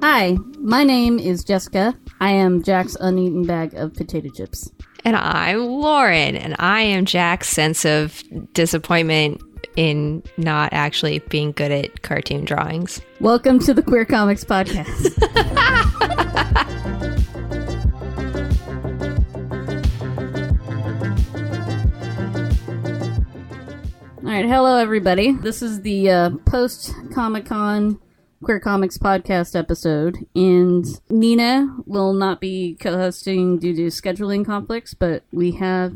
Hi, my name is Jessica. I am Jack's uneaten bag of potato chips. And I'm Lauren, and I am Jack's sense of disappointment in not actually being good at cartoon drawings. Welcome to the Queer Comics Podcast. All right, hello everybody. This is the uh, post Comic Con Queer Comics podcast episode, and Nina will not be co-hosting due to scheduling conflicts, but we have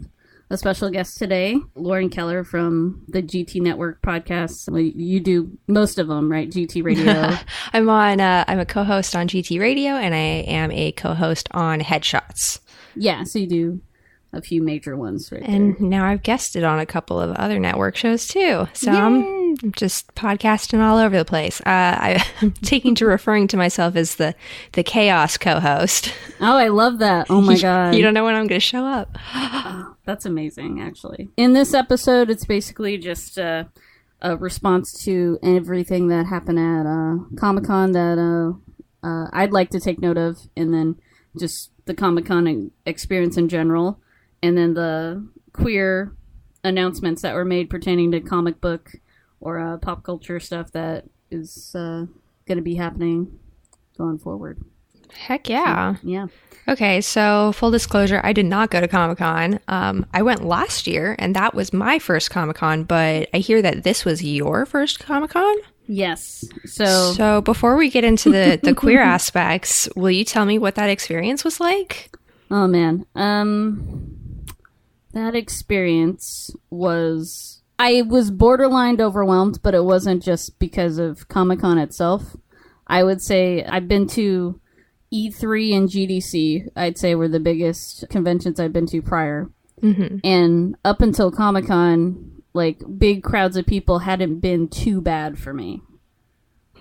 a special guest today, Lauren Keller from the GT Network podcast. Well, You do most of them, right? GT Radio. I'm on. Uh, I'm a co-host on GT Radio, and I am a co-host on Headshots. yeah, so you do a few major ones, right? And now I've guested on a couple of other network shows too. So I'm just podcasting all over the place. Uh, I, I'm taking to referring to myself as the the chaos co-host. Oh, I love that. Oh my god. you don't know when I'm going to show up. That's amazing, actually. In this episode, it's basically just uh, a response to everything that happened at uh, Comic Con that uh, uh, I'd like to take note of, and then just the Comic Con experience in general, and then the queer announcements that were made pertaining to comic book or uh, pop culture stuff that is uh, going to be happening going forward. Heck yeah. Yeah. Okay, so full disclosure, I did not go to Comic Con. Um, I went last year, and that was my first Comic Con. But I hear that this was your first Comic Con. Yes. So, So before we get into the the queer aspects, will you tell me what that experience was like? Oh man. Um that experience was I was borderline overwhelmed, but it wasn't just because of Comic-Con itself. I would say I've been to E3 and GDC, I'd say were the biggest conventions I've been to prior. Mm-hmm. And up until Comic-Con, like big crowds of people hadn't been too bad for me.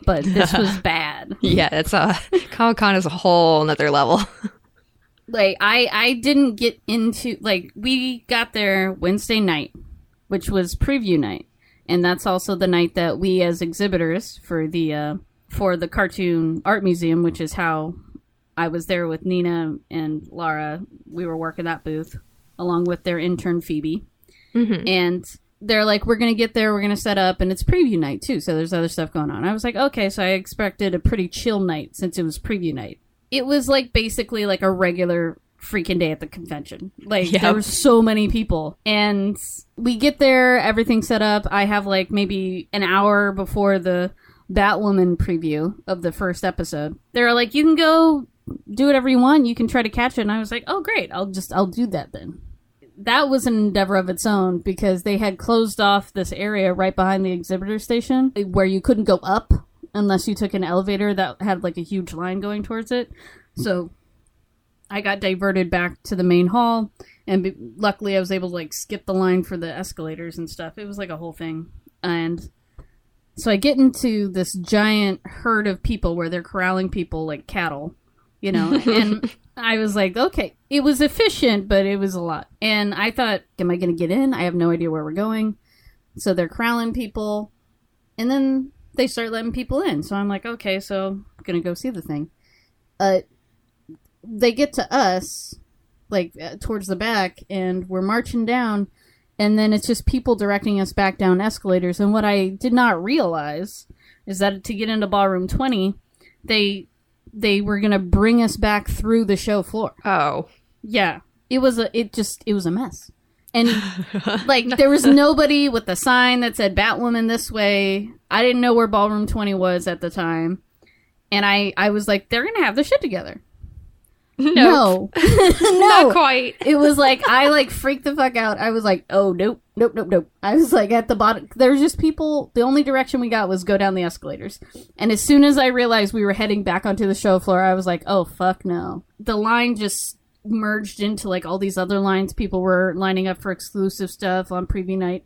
But this was bad. Yeah, it's a Comic Con is a whole another level. like I I didn't get into like we got there Wednesday night, which was preview night, and that's also the night that we as exhibitors for the uh, for the cartoon art museum, which is how I was there with Nina and Lara. We were working that booth along with their intern Phoebe, Mhm. and they're like, "We're gonna get there. We're gonna set up, and it's preview night too. So there's other stuff going on." I was like, "Okay." So I expected a pretty chill night since it was preview night it was like basically like a regular freaking day at the convention. Like Yep. there were so many people. And we get there, everything's set up. I have like maybe an hour before the Batwoman preview of the first episode. They're like, you can go do whatever you want. You can try to catch it. And I was like, oh great, I'll just I'll do that then. That was an endeavor of its own because they had closed off this area right behind the exhibitor station where you couldn't go up unless you took an elevator that had like a huge line going towards it. So I got diverted back to the main hall, and luckily I was able to like skip the line for the escalators and stuff. It was like a whole thing, and so I get into this giant herd of people where they're corralling people like cattle, you know, and. I was like, okay, it was efficient, but it was a lot. And I thought, am I going to get in? I have no idea where we're going. So they're corralling people. And then they start letting people in. So I'm like, okay, so I'm gonna go see the thing. Uh, they get to us, like uh, towards the back, and we're marching down, and then it's just people directing us back down escalators. And what I did not realize is that to get into ballroom twenty, they they were gonna bring us back through the show floor. Oh, Yeah, it was a it just it was a mess. And like there was nobody with a sign that said Batwoman this way. I didn't know where Ballroom 20 was at the time. And I I was like they're going to have their shit together. no, No. no. not quite. It was like I like freaked the fuck out. I was like, "Oh, nope. Nope, nope, nope." I was like at the bottom. There was just people, the only direction we got was go down the escalators. And as soon as I realized we were heading back onto the show floor, I was like, "Oh, fuck no." The line just merged into like all these other lines. People were lining up for exclusive stuff on preview night.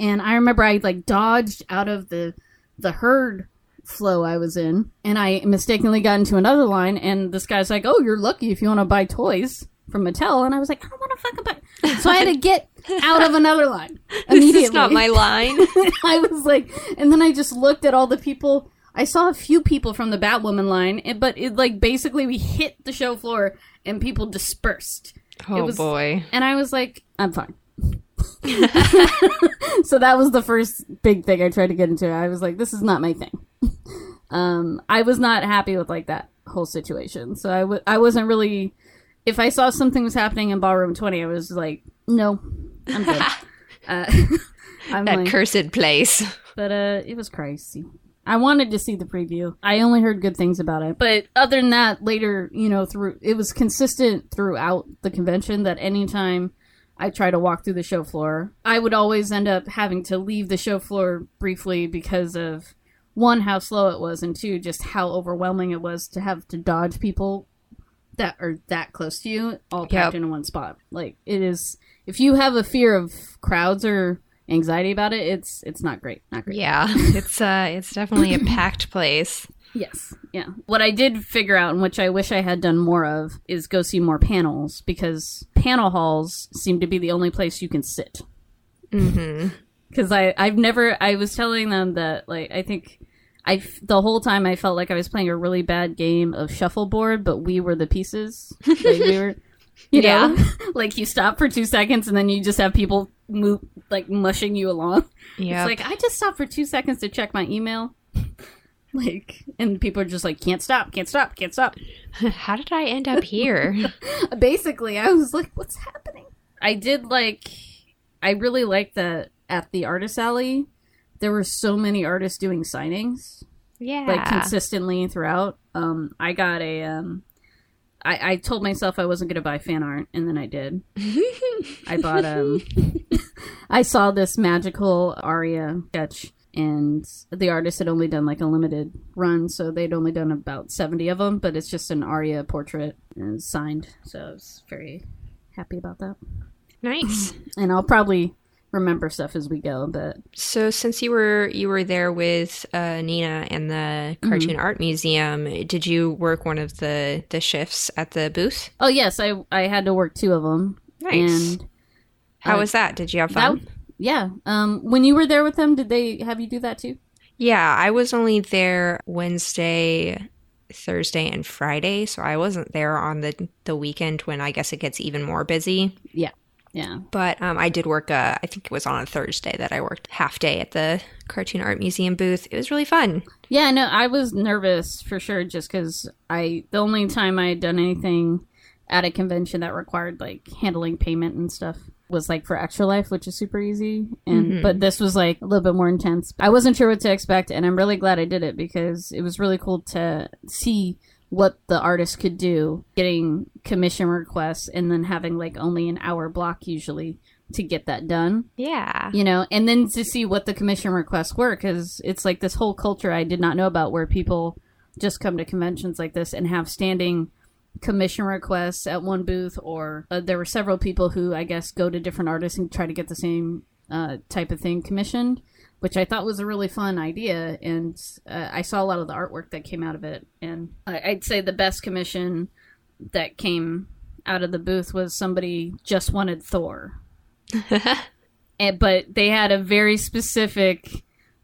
And I remember I like dodged out of the the herd flow I was in, and I mistakenly got into another line. And this guy's like, "Oh, you're lucky if you want to buy toys from Mattel." And I was like, "I don't want to fucking buy." So I had to get out of another line immediately. This is not my line. I was like, and then I just looked at all the people. I I saw a few people from the Batwoman line, but it like basically we hit the show floor and people dispersed. Oh was- boy. And I was like, I'm fine. so that was the first big thing I tried to get into. I was like, this is not my thing. Um, I was not happy with like that whole situation. So I w- I wasn't really. If I saw something was happening in Ballroom 20, I was like, no, I'm good. uh, I'm That like, cursed place. but uh, it was crazy. I wanted to see the preview. I only heard good things about it. But other than that, later, you know, through it was consistent throughout the convention that anytime I try to walk through the show floor, I would always end up having to leave the show floor briefly because of one how slow it was and two just how overwhelming it was to have to dodge people that are that close to you all packed Yep. in one spot. Like it is if you have a fear of crowds or anxiety about it, it's it's not great. Not great. Yeah, it's uh, it's definitely a packed place. Yes. Yeah. What I did figure out, and which I wish I had done more of, is go see more panels because panel halls seem to be the only place you can sit. mm-hmm Because I I've never I was telling them that like I think I f- the whole time I felt like I was playing a really bad game of shuffleboard, but we were the pieces. Like we were. You know, like you stop for two seconds and then you just have people move, like mushing you along. Yeah. It's like I just stopped for two seconds to check my email. like, and people are just like, can't stop, can't stop, can't stop. How did I end up here? Basically, I was like, what's happening? I did like, I really liked that at the artist alley, there were so many artists doing signings, yeah. like consistently throughout. Um, I got a, um, I, I told myself I wasn't gonna buy fan art, and then I did. I bought um I saw this magical aria sketch and the artist had only done like a limited run, so they'd only done about 70 of them, but it's just an aria portrait and signed. So I was very happy about that. nice. And I'll probably remember stuff as we go, but So since you were you were there with uh, Nina and the Cartoon Art Museum, did you work one of the the shifts at the booth? oh yes, I I had to work two of them. Nice. And How uh, was that? Did you have that fun? yeah, um when you were there with them, did they have you do that too? Yeah, I was only there Wednesday, Thursday, and Friday, so I wasn't there on the the weekend when I guess it gets even more busy. Yeah. Yeah. But um, I did work. Uh, I think it was on a Thursday that I worked half day at the Cartoon Art Museum booth. It was really fun. Yeah, no, I was nervous for sure just because I, the only time I had done anything at a convention that required like handling payment and stuff was like for Extra Life, which is super easy. And, but this was like a little bit more intense. I wasn't sure what to expect, and I'm really glad I did it because it was really cool to see what the artist could do getting commission requests and then having like only an hour block usually to get that done Yeah. you know, and then to see what the commission requests were, because it's like this whole culture I did not know about where people just come to conventions like this and have standing commission requests at one booth, or uh, there were several people who I guess go to different artists and try to get the same uh, type of thing commissioned, which I thought was a really fun idea. And uh, I saw a lot of the artwork that came out of it, and I- I'd say the best commission that came out of the booth was somebody just wanted Thor and, but they had a very specific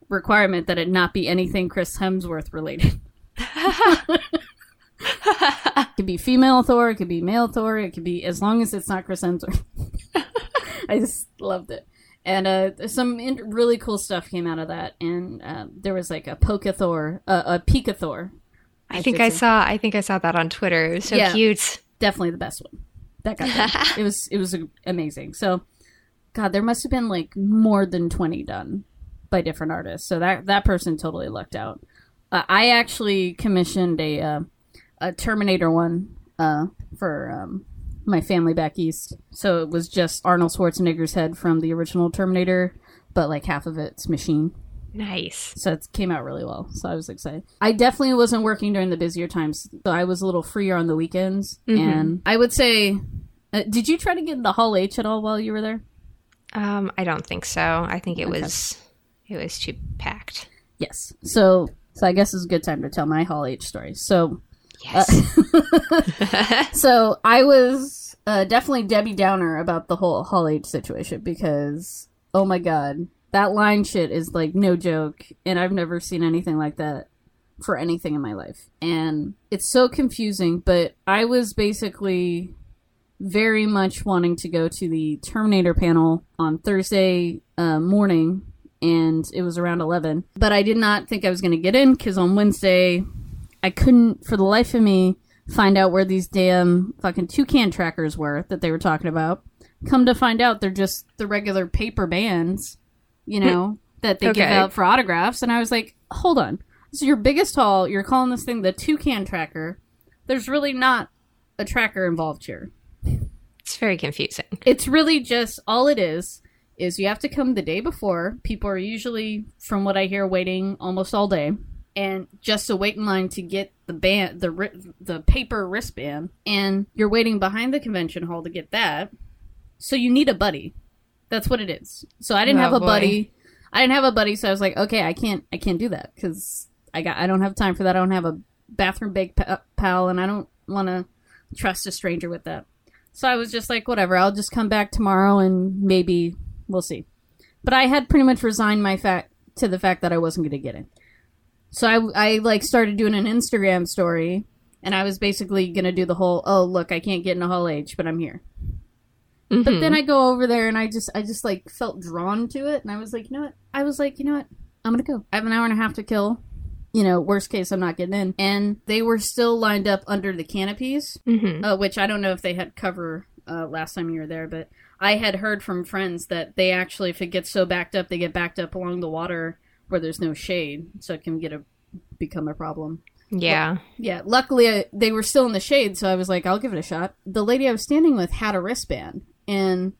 requirement that it not be anything Chris Hemsworth related. it could be female Thor, it could be male Thor, it could be as long as it's not Chris Hemsworth. I just loved it. And uh, some in- really cool stuff came out of that. And uh, there was like a Polka Thor, uh, a Pika Thor. I think I say. saw. I think I saw that on Twitter. It was so Yeah. cute. definitely the best one that got it was it was amazing. So, God, there must have been like more than twenty done by different artists. So that that person totally lucked out. Uh, I actually commissioned a uh, a Terminator one uh, for um, my family back east. So it was just Arnold Schwarzenegger's head from the original Terminator, but like half of it's machine. Nice. So it came out really well. So I was excited. I definitely wasn't working during the busier times. So I was a little freer on the weekends. And I would say, uh, did you try to get the Hall H at all while you were there? Um, I don't think so. I think it was it was too packed. Yes. So, so I guess it's a good time to tell my Hall H story. So, Yes. so I was uh, definitely Debbie Downer about the whole Hall H situation because, oh my god, that line shit is like no joke, and I've never seen anything like that for anything in my life. And it's so confusing, but I was basically very much wanting to go to the Terminator panel on Thursday uh, morning, and it was around 11. But I did not think I was going to get in because on Wednesday, I couldn't, for the life of me, find out where these damn fucking toucan trackers were that they were talking about. Come to find out, they're just the regular paper bands, you know, that they give out for autographs. And I was like, hold on. This is your biggest haul. You're calling this thing the toucan tracker. There's really not a tracker involved here. It's very confusing. It's really just all it is is you have to come the day before. People are usually, from what I hear, waiting almost all day, and just to wait in line to get the band, the the paper wristband, and you're waiting behind the convention hall to get that. So you need a buddy. That's what it is. So I didn't Oh, have a boy. buddy. I didn't have a buddy, so I was like, okay, I can't, I can't do that because I got, I don't have time for that. I don't have a bathroom big uh, pal, and I don't want to trust a stranger with that. So I was just like, whatever, I'll just come back tomorrow and maybe we'll see. But I had pretty much resigned my fact to the fact that I wasn't going to get it. So I, I like started doing an Instagram story and I was basically going to do the whole, oh, look, I can't get into Hall H, but I'm here. But Mhm. then I go over there and I just, I just like felt drawn to it. And I was like, you know what? I was like, you know what? I'm going to go. I have an hour and a half to kill. You know, worst case, I'm not getting in. And they were still lined up under the canopies Mhm. uh, which I don't know if they had cover uh, last time you were there, but I had heard from friends that they actually, if it gets so backed up, they get backed up along the water where there's no shade, so it can get a become a problem. yeah. Yeah, luckily I, they were still in the shade, so I was like, I'll give it a shot. The lady I was standing with had a wristband, and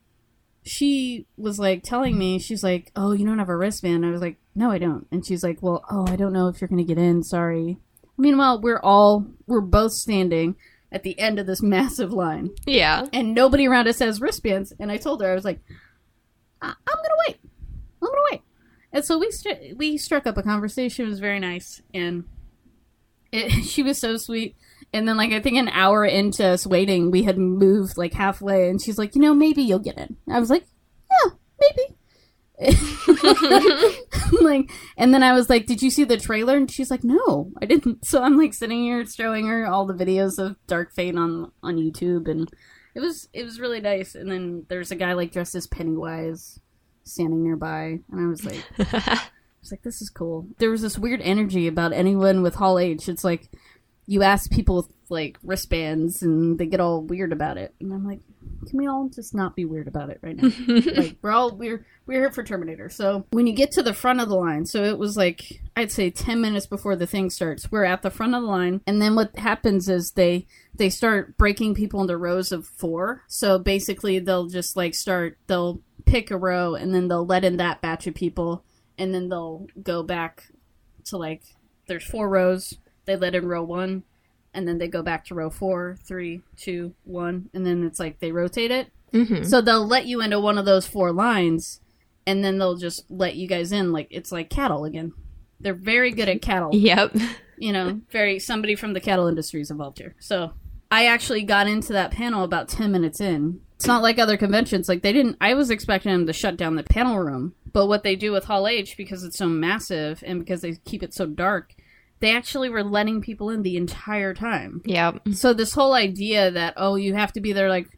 she was like telling me, she's like, "Oh, you don't have a wristband." I was like, "No, I don't." And she's like, "Well, oh, I don't know if you're gonna get in. Sorry." Meanwhile, we're all we're both standing at the end of this massive line, Yeah. and nobody around us has wristbands. And I told her, I was like, I- "I'm gonna wait. I'm gonna wait." And so we str- we struck up a conversation. It was very nice, and it, she was so sweet. And then, like I think an hour into us waiting, we had moved like halfway, and she's like, "You know, maybe you'll get in." I was like, "Yeah, maybe." like, and then I was like, "Did you see the trailer?" And she's like, "No, I didn't." So I'm like sitting here showing her all the videos of Dark Fate on on YouTube, and it was it was really nice. And then there's a guy like dressed as Pennywise standing nearby, and I was like, I was like, this is cool. There was this weird energy about anyone with Hall H. It's like you ask people with like wristbands and they get all weird about it. And I'm like, can we all just not be weird about it right now? like we're all we're we're here for Terminator. So when you get to the front of the line, so it was like I'd say ten minutes before the thing starts, we're at the front of the line, and then what happens is they they start breaking people into rows of four. So basically they'll just like start they'll pick a row and then they'll let in that batch of people and then they'll go back to like there's four rows. They let in row one, and then they go back to row four, three, two, one, and then it's like they rotate it. hmm So they'll let you into one of those four lines, and then they'll just let you guys in. Like it's like cattle again. They're very good at cattle Yep. you know, very somebody from the cattle industry is involved here. So I actually got into that panel about ten minutes in. It's not like other conventions. Like they didn't. I was expecting them to shut down the panel room, but what they do with Hall H because it's so massive and because they keep it so dark, they actually were letting people in the entire time. Yeah. So this whole idea that oh you have to be there like,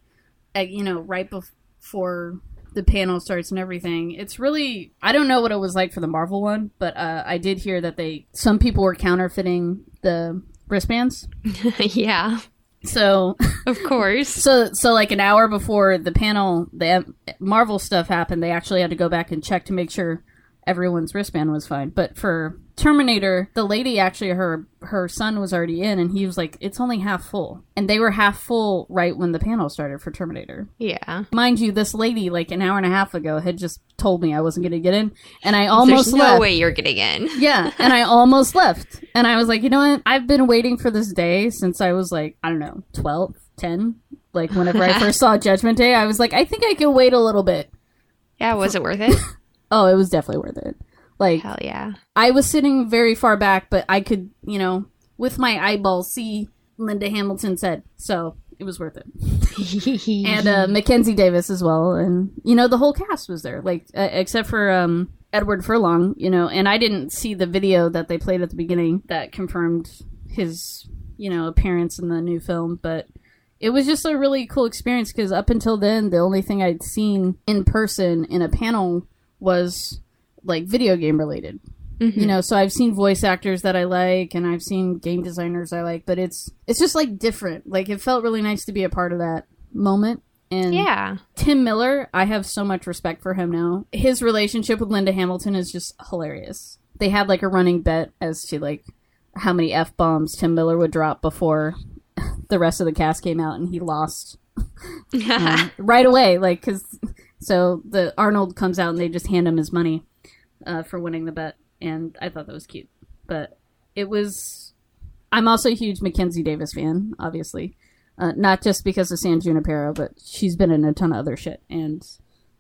at, you know, right before the panel starts and everything. It's really I don't know what it was like for the Marvel one, but uh, I did hear that they some people were counterfeiting the wristbands. yeah. So Of course. so so like an hour before the panel the Marvel stuff happened, they actually had to go back and check to make sure everyone's wristband was fine. But for Terminator, the lady actually her her son was already in and he was like it's only half full. And they were half full right when the panel started for Terminator. Yeah. Mind you, this lady like an hour and a half ago had just told me I wasn't going to get in and I almost There's no left. way you're getting in. Yeah, and I almost left. And I was like, you know what? I've been waiting for this day since I was like, I don't know, 12, 10. Like, whenever I first saw Judgment Day, I was like, I think I can wait a little bit. Yeah, was it worth it? Oh, it was definitely worth it. Like, Hell yeah. I was sitting very far back, but I could, you know, with my eyeballs see Linda Hamilton's head. So it was worth it. and uh, Mackenzie Davis as well, and you know the whole cast was there, like uh, except for um, Edward Furlong, you know, and I didn't see the video that they played at the beginning that confirmed his, you know, appearance in the new film, but it was just a really cool experience because up until then, the only thing I'd seen in person in a panel was like video game related. You know, so I've seen voice actors that I like, and I've seen game designers I like, but it's it's just like different. Like it felt really nice to be a part of that moment. And Yeah. Tim Miller, I have so much respect for him now. His relationship with Linda Hamilton is just hilarious. They had like a running bet as to like how many f bombs Tim Miller would drop before the rest of the cast came out, and he lost um, right away. Like, cause so the Arnold comes out and they just hand him his money uh, for winning the bet, and I thought that was cute. But it was. I'm also a huge Mackenzie Davis fan, obviously. Uh, not just because of San Junipero, but she's been in a ton of other shit. And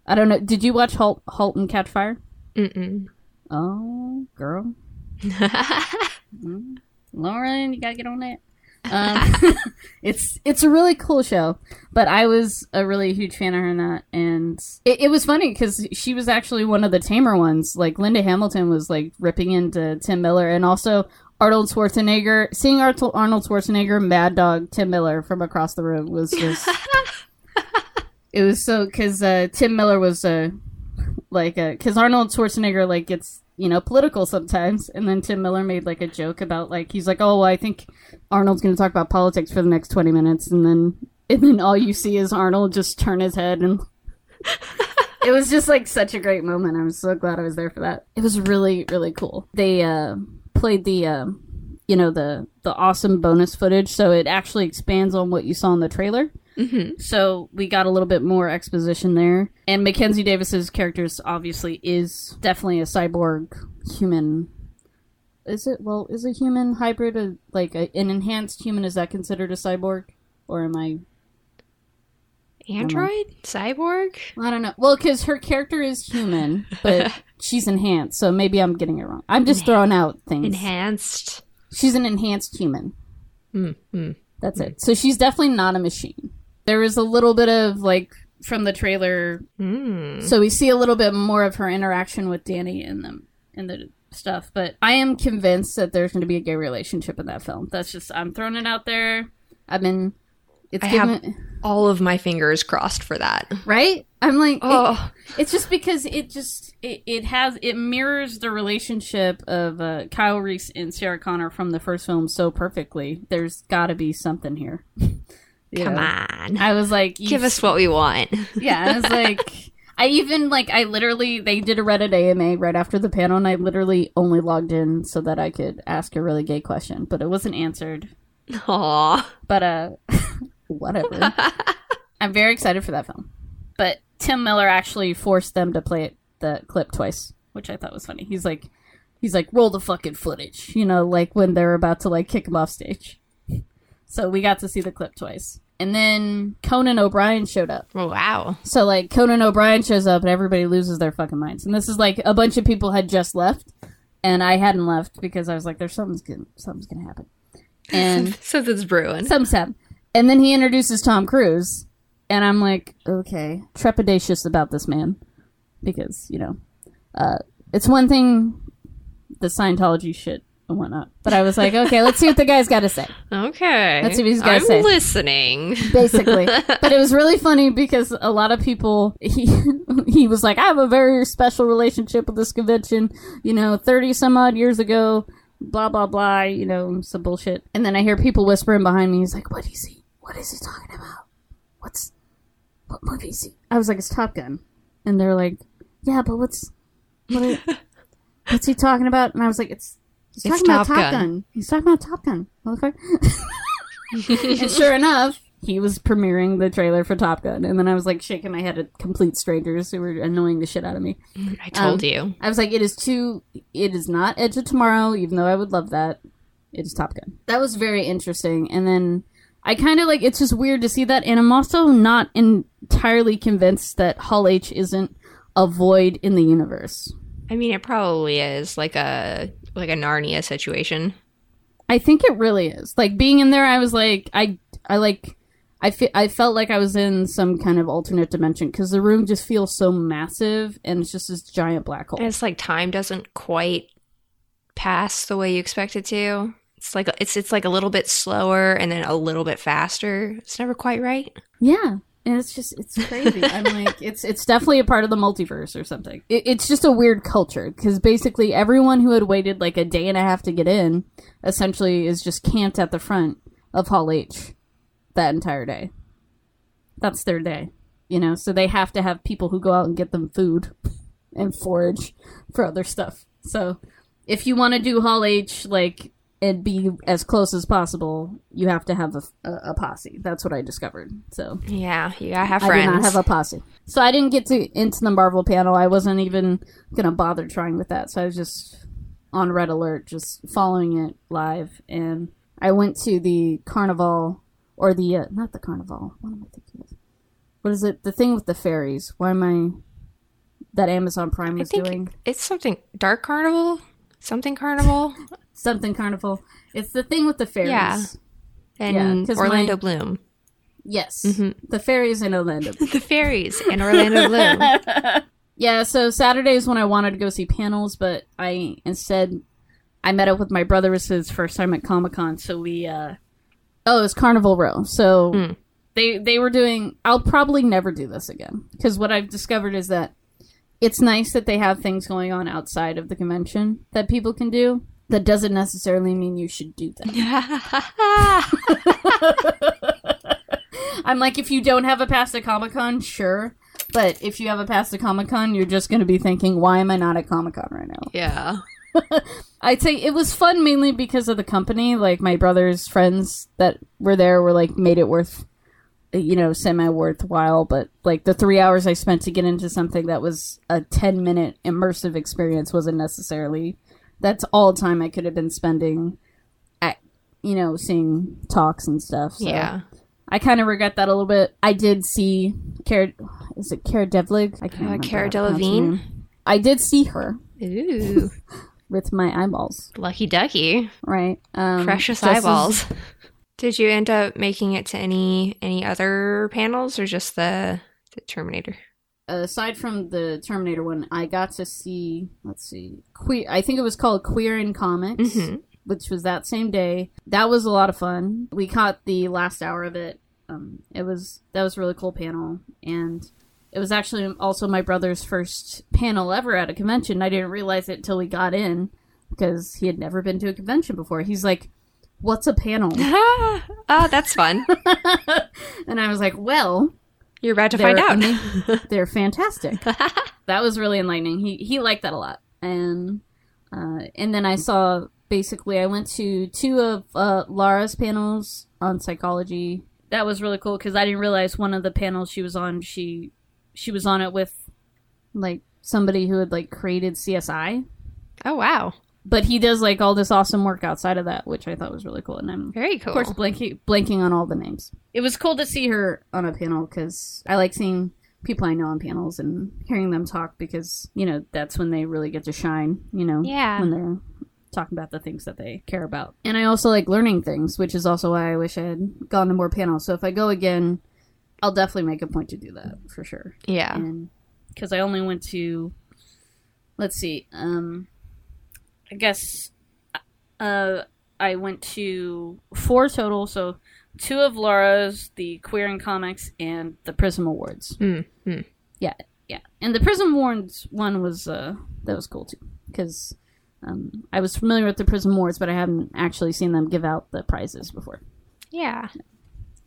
I don't know. Did you watch Halt, halt and Catch Fire? Mm-mm. Oh, girl. Mm. Lauren, you gotta get on that. Um, it's it's a really cool show, but I was a really huge fan of her in that, and it, it was funny because she was actually one of the tamer ones. Like Linda Hamilton was like ripping into Tim Miller, and also Arnold Schwarzenegger. Seeing Arnold Arnold Schwarzenegger, Mad Dog Tim Miller from across the room was just. it was so because uh, Tim Miller was uh, like because Arnold Schwarzenegger like gets you know political sometimes, and then Tim Miller made like a joke about like he's like, oh, well, I think Arnold's going to talk about politics for the next twenty minutes, and then and then all you see is Arnold just turn his head and. it was just like such a great moment. I'm so glad I was there for that. It was really really cool. They uh, played the uh, you know the the awesome bonus footage, so it actually expands on what you saw in the trailer. So we got a little bit more exposition there. And Mackenzie Davis's character is obviously is definitely a cyborg human. Is it well? Is a human hybrid a, like a, an enhanced human? Is that considered a cyborg, or am I? Android? Cyborg? I don't know. Well, because her character is human, but she's enhanced, so maybe I'm getting it wrong. I'm just throwing out things. Enhanced. She's an enhanced human. Mm, mm. That's it. So she's definitely not a machine. There was a little bit of like from the trailer Mm. So we see a little bit more of her interaction with Dani in them in the stuff. But I am convinced that there's going to be a gay relationship in that film. That's just I'm throwing it out there. I've been. It's I given, have all of my fingers crossed for that. right. I'm like, it- Oh, it's just because it just it, it has it mirrors the relationship of uh, Kyle Reese and Sarah Connor from the first film so perfectly. There's got to be something here. You come know? on. I was like, Give us what we want. Yeah, I was like, I even like, I literally they did a Reddit AMA right after the panel, and I literally only logged in so that I could ask a really gay question, but it wasn't answered. Aw. But uh, whatever. I'm very excited for that film. But Tim Miller actually forced them to play it, the clip twice, which I thought was funny. He's like, he's like, roll the fucking footage, you know, like when they're about to like kick him off stage. So we got to see the clip twice. And then Conan O'Brien showed up. Oh, wow. So like Conan O'Brien shows up and everybody loses their fucking minds. And this is like a bunch of people had just left, and I hadn't left because I was like, "There's something's gonna something's gonna happen," and Something's brewing. something's happened. And then he introduces Tom Cruise, and I'm like, okay, trepidatious about this man because you know, uh, it's one thing the Scientology shit and whatnot, but I was like, okay, let's see what the guy's got to say. Okay. That's what he's gotta I'm listening. basically. but it was really funny because a lot of people he he was like, I have a very special relationship with this convention, you know, thirty some odd years ago, blah blah blah, you know, some bullshit. And then I hear people whispering behind me, he's like, What is he what is he talking about? What's what movie is he? I was like, It's Top Gun. And they're like, Yeah, but what's what are, what's he talking about? And I was like, It's He's It's talking about Top Top Gun. Gun. He's talking about Top Gun, motherfucker. and sure enough, he was premiering the trailer for Top Gun, and then I was like shaking my head at complete strangers who were annoying the shit out of me. I told Um, you. I was like, it is too. It is not Edge of Tomorrow, even though I would love that. It is Top Gun. That was very interesting, and then I kind of like. It's just weird to see that, and I'm also not entirely convinced that Hall H isn't a void in the universe. I mean, it probably is like a like a Narnia situation. I think it really is. Like being in there, I was like, I, I like, I fe- I felt like I was in some kind of alternate dimension because the room just feels so massive and it's just this giant black hole. And it's like time doesn't quite pass the way you expect it to. It's like it's it's like a little bit slower and then a little bit faster. It's never quite right. Yeah, and it's just it's crazy. I'm like, it's it's definitely a part of the multiverse or something. It, it's just a weird culture because basically everyone who had waited like a day and a half to get in, essentially is just camped at the front of Hall H that entire day. That's their day, you know. So they have to have people who go out and get them food and forage for other stuff. So if you want to do Hall H, like and be as close as possible, you have to have a, a, a posse. That's what I discovered. So Yeah, you gotta have friends. I did not have a posse. So I didn't get to into the Marvel panel. I wasn't even gonna bother trying with that. So I was just on red alert, just following it live. And I went to the carnival or the uh, not the carnival. What am I thinking of? What is it? The thing with the fairies. Why am I? That Amazon Prime I was think doing it's something Dark Carnival, something Carnival, something carnival. It's the thing with the fairies. Yeah. and Yeah, Orlando my- Bloom. Yes, Mhm. the fairies in Orlando. The fairies and Orlando Bloom. Yeah, so Saturday is when I wanted to go see panels, but I instead I met up with my brother. It was his first time at Comic Con, so we uh oh, it was Carnival Row. So Mm. they they were doing. I'll probably never do this again because what I've discovered is that it's nice that they have things going on outside of the convention that people can do. That doesn't necessarily mean you should do that. I'm like, if you don't have a pass to Comic Con, sure. But if you have a pass to Comic Con, you're just going to be thinking, why am I not at Comic Con right now? yeah. I'd say it was fun mainly because of the company. Like my brother's friends that were there were like made it worth, you know, semi worthwhile. But like the three hours I spent to get into something that was a ten minute immersive experience wasn't necessarily. That's all time I could have been spending at, you know, seeing talks and stuff. So Yeah. I kind of regret that a little bit. I did see Cara, is it Cara Devlin? I can't Uh, Cara how to pronounce her Delevingne? I did see her Ooh. with my eyeballs. Lucky ducky. Right. Um, Precious eyeballs. Did you end up making it to any any other panels or just the, the Terminator? Aside from the Terminator one, I got to see. Let's see, queer. I think it was called Queer in Comics, Mhm. which was that same day. That was a lot of fun. We caught the last hour of it. Um, it was that was a really cool panel, and it was actually also my brother's first panel ever at a convention. I didn't realize it until we got in because he had never been to a convention before. He's like, "What's a panel?" oh, that's fun. and I was like, "Well." You're about to They're find out. They're fantastic. that was really enlightening. He he liked that a lot, and uh, and then I saw basically I went to two of uh, Lara's panels on psychology. That was really cool because I didn't realize one of the panels she was on she she was on it with like somebody who had like created CSI, oh wow. But he does like all this awesome work outside of that, which I thought was really cool. And I'm Very cool. of course, blanking blanking on all the names. It was cool to see her on a panel because I like seeing people I know on panels and hearing them talk because you know that's when they really get to shine. You know, Yeah. when they're talking about the things that they care about. And I also like learning things, which is also why I wish I had gone to more panels. So if I go again, I'll definitely make a point to do that for sure yeah. because I only went to, let's see, um, I guess, uh, I went to four total. So two of Laura's, the Queer in Comics, and the Prism Awards. Mm, mm. Yeah, yeah, and the Prism Awards one was uh that was cool too because. Um, I was familiar with the Prism Awards, but I haven't actually seen them give out the prizes before. Yeah.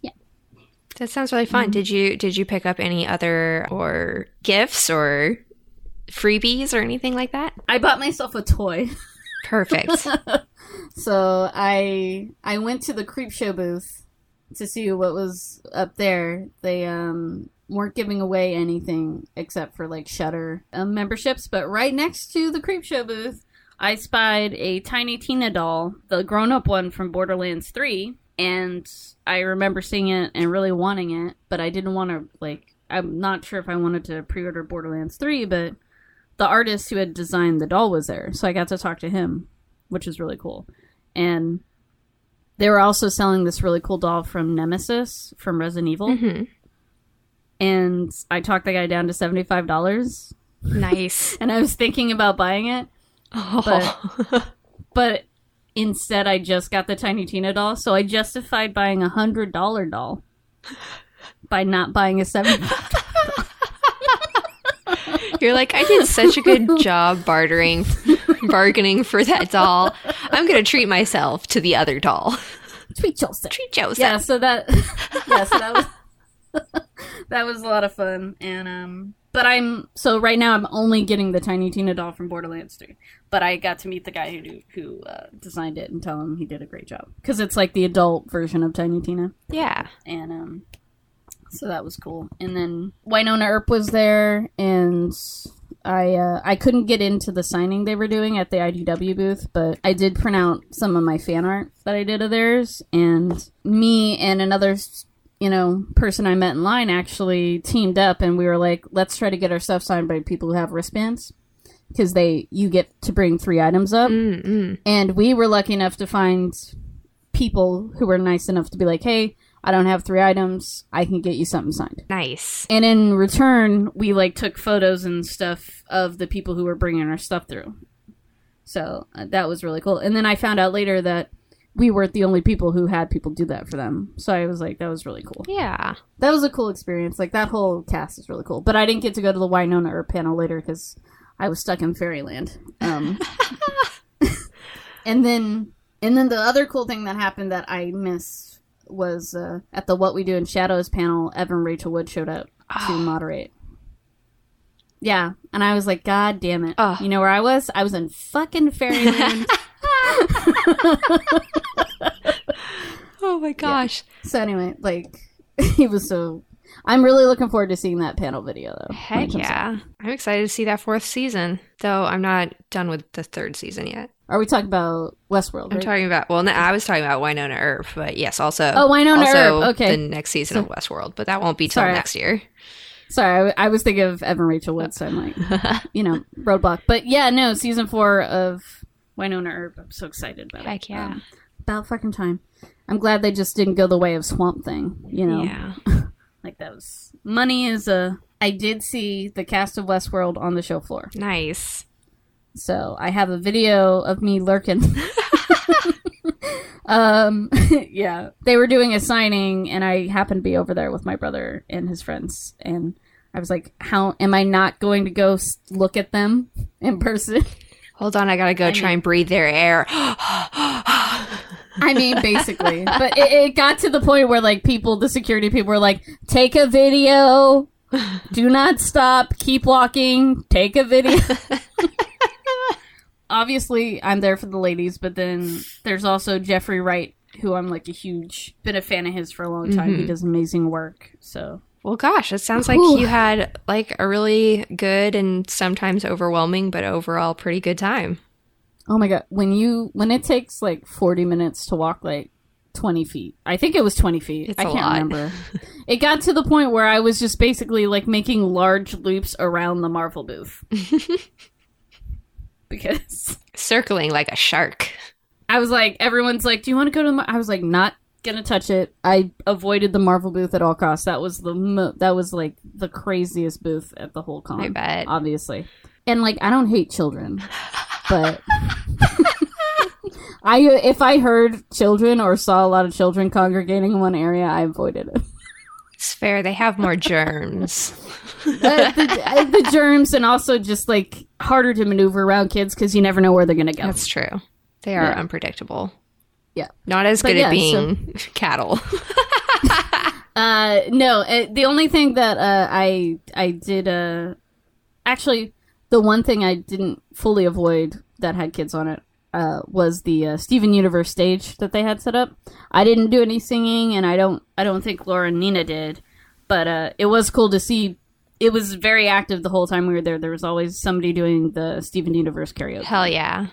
Yeah. That sounds really fun. Did you did you pick up any other or gifts or freebies or anything like that? I bought myself a toy. Perfect. So I I went to the Creepshow booth to see what was up there. They um weren't giving away anything except for like Shudder um, memberships, but right next to the Creepshow booth, I spied a Tiny Tina doll, the grown-up one from Borderlands 3, and I remember seeing it and really wanting it, but I didn't want to like I'm not sure if I wanted to pre-order Borderlands 3, but the artist who had designed the doll was there, so I got to talk to him, which is really cool. And they were also selling this really cool doll from Nemesis from Resident Evil, Mhm. and I talked the guy down to seventy five dollars. Nice. And I was thinking about buying it, Oh. but instead I just got the Tiny Tina doll, so I justified buying a hundred dollar doll by not buying a seventy. You're like, I did such a good job bartering, bargaining for that doll. I'm gonna treat myself to the other doll. Treat yourself. Treat Joseph. Yeah, so that yeah, so that was that was a lot of fun, and um, but I'm so right now I'm only getting the Tiny Tina doll from Borderlands 3, but I got to meet the guy who who uh, designed it and tell him he did a great job because it's like the adult version of Tiny Tina. Yeah. and um so that was cool. And then wynonna earp was there and i uh, i couldn't get into the signing they were doing at the idw booth but i did print out some of my fan art that i did of theirs. And me and another you know person i met in line actually teamed up and we were like let's try to get our stuff signed by people who have wristbands because they you get to bring three items up. Mm-mm. and we were lucky enough to find people who were nice enough to be like, hey, I don't have three items. I can get you something signed. Nice. And in return, we like took photos and stuff of the people who were bringing our stuff through. So uh, that was really cool. And then I found out later that we weren't the only people who had people do that for them. So I was like, that was really cool. Yeah. That was a cool experience. Like that whole cast is really cool. But I didn't get to go to the Wynonna Earp panel later because I was stuck in Fairyland. Um, and then, and then the other cool thing that happened that I missed was uh, at the What We Do in Shadows panel. Evan Rachel Wood showed up to moderate. Yeah, and I was like, God damn it! Ugh. You know where I was? I was in fucking Fairyland. Oh my gosh. so anyway, like, he was so. I'm really looking forward to seeing that panel video though. Heck comes out. yeah. I'm excited to see that fourth season. Though I'm not done with the third season yet. Are we talking about Westworld? I'm Right? talking about well, no, I was talking about Wynonna Earp, but yes, also Oh, Wynonna also Earp, okay. the next season of Westworld, but that won't be till Sorry. next year. Sorry, I, w- I was thinking of Evan Rachel Wood, so I'm like, you know, roadblock. But yeah, no, season four of Wynonna Earp. I'm so excited about Heck it. yeah. Um, about fucking time. I'm glad they just didn't go the way of Swamp Thing. You know, Yeah. like that was money is a. I did see the cast of Westworld on the show floor, Nice. So I have a video of me lurking. um, yeah, they were doing a signing, and I happened to be over there with my brother and his friends, and I was like, "How am I not going to go look at them in person?" Hold on, I gotta go try and breathe their air. I mean, basically, but it, it got to the point where like people, the security people, were like, "Take a video." Do not stop. Keep walking. Take a video. Obviously, I'm there for the ladies, but then there's also Jeffrey Wright, who I'm like a huge been a fan of his for a long time. He mm-hmm. does amazing work. So well, gosh, it sounds like Whew. you had like a really good and sometimes overwhelming, but overall pretty good time. Oh my god, when you when it takes like 40 minutes to walk like 20 feet. I think it was 20 feet. It's I can't lot. remember. it got to the point where I was just basically like making large loops around the Marvel booth. because Circling like a shark. I was like everyone's like, "Do you want to go to the Mar-? I was like, "Not to touch it." I avoided the Marvel booth at all costs. That was the mo- that was like the craziest booth at the whole con. I bet. obviously. And like I don't hate children, but I if I heard children or saw a lot of children congregating in one area, I avoided it. It's fair. They have more germs. the, the, uh, the germs and also just like harder to maneuver around kids because you never know where they're gonna go. That's true. They are Yeah. unpredictable. Yeah. Not as But good yeah, at being cattle. Uh, no, uh, the only thing that uh, I I did uh, actually the one thing I didn't fully avoid that had kids on it uh, was the uh, Steven Universe stage that they had set up. I didn't do any singing, and I don't I don't think Laura and Nina did, but uh, it was cool to see. It was very active the whole time we were there. There was always somebody doing the Steven Universe karaoke. Hell yeah.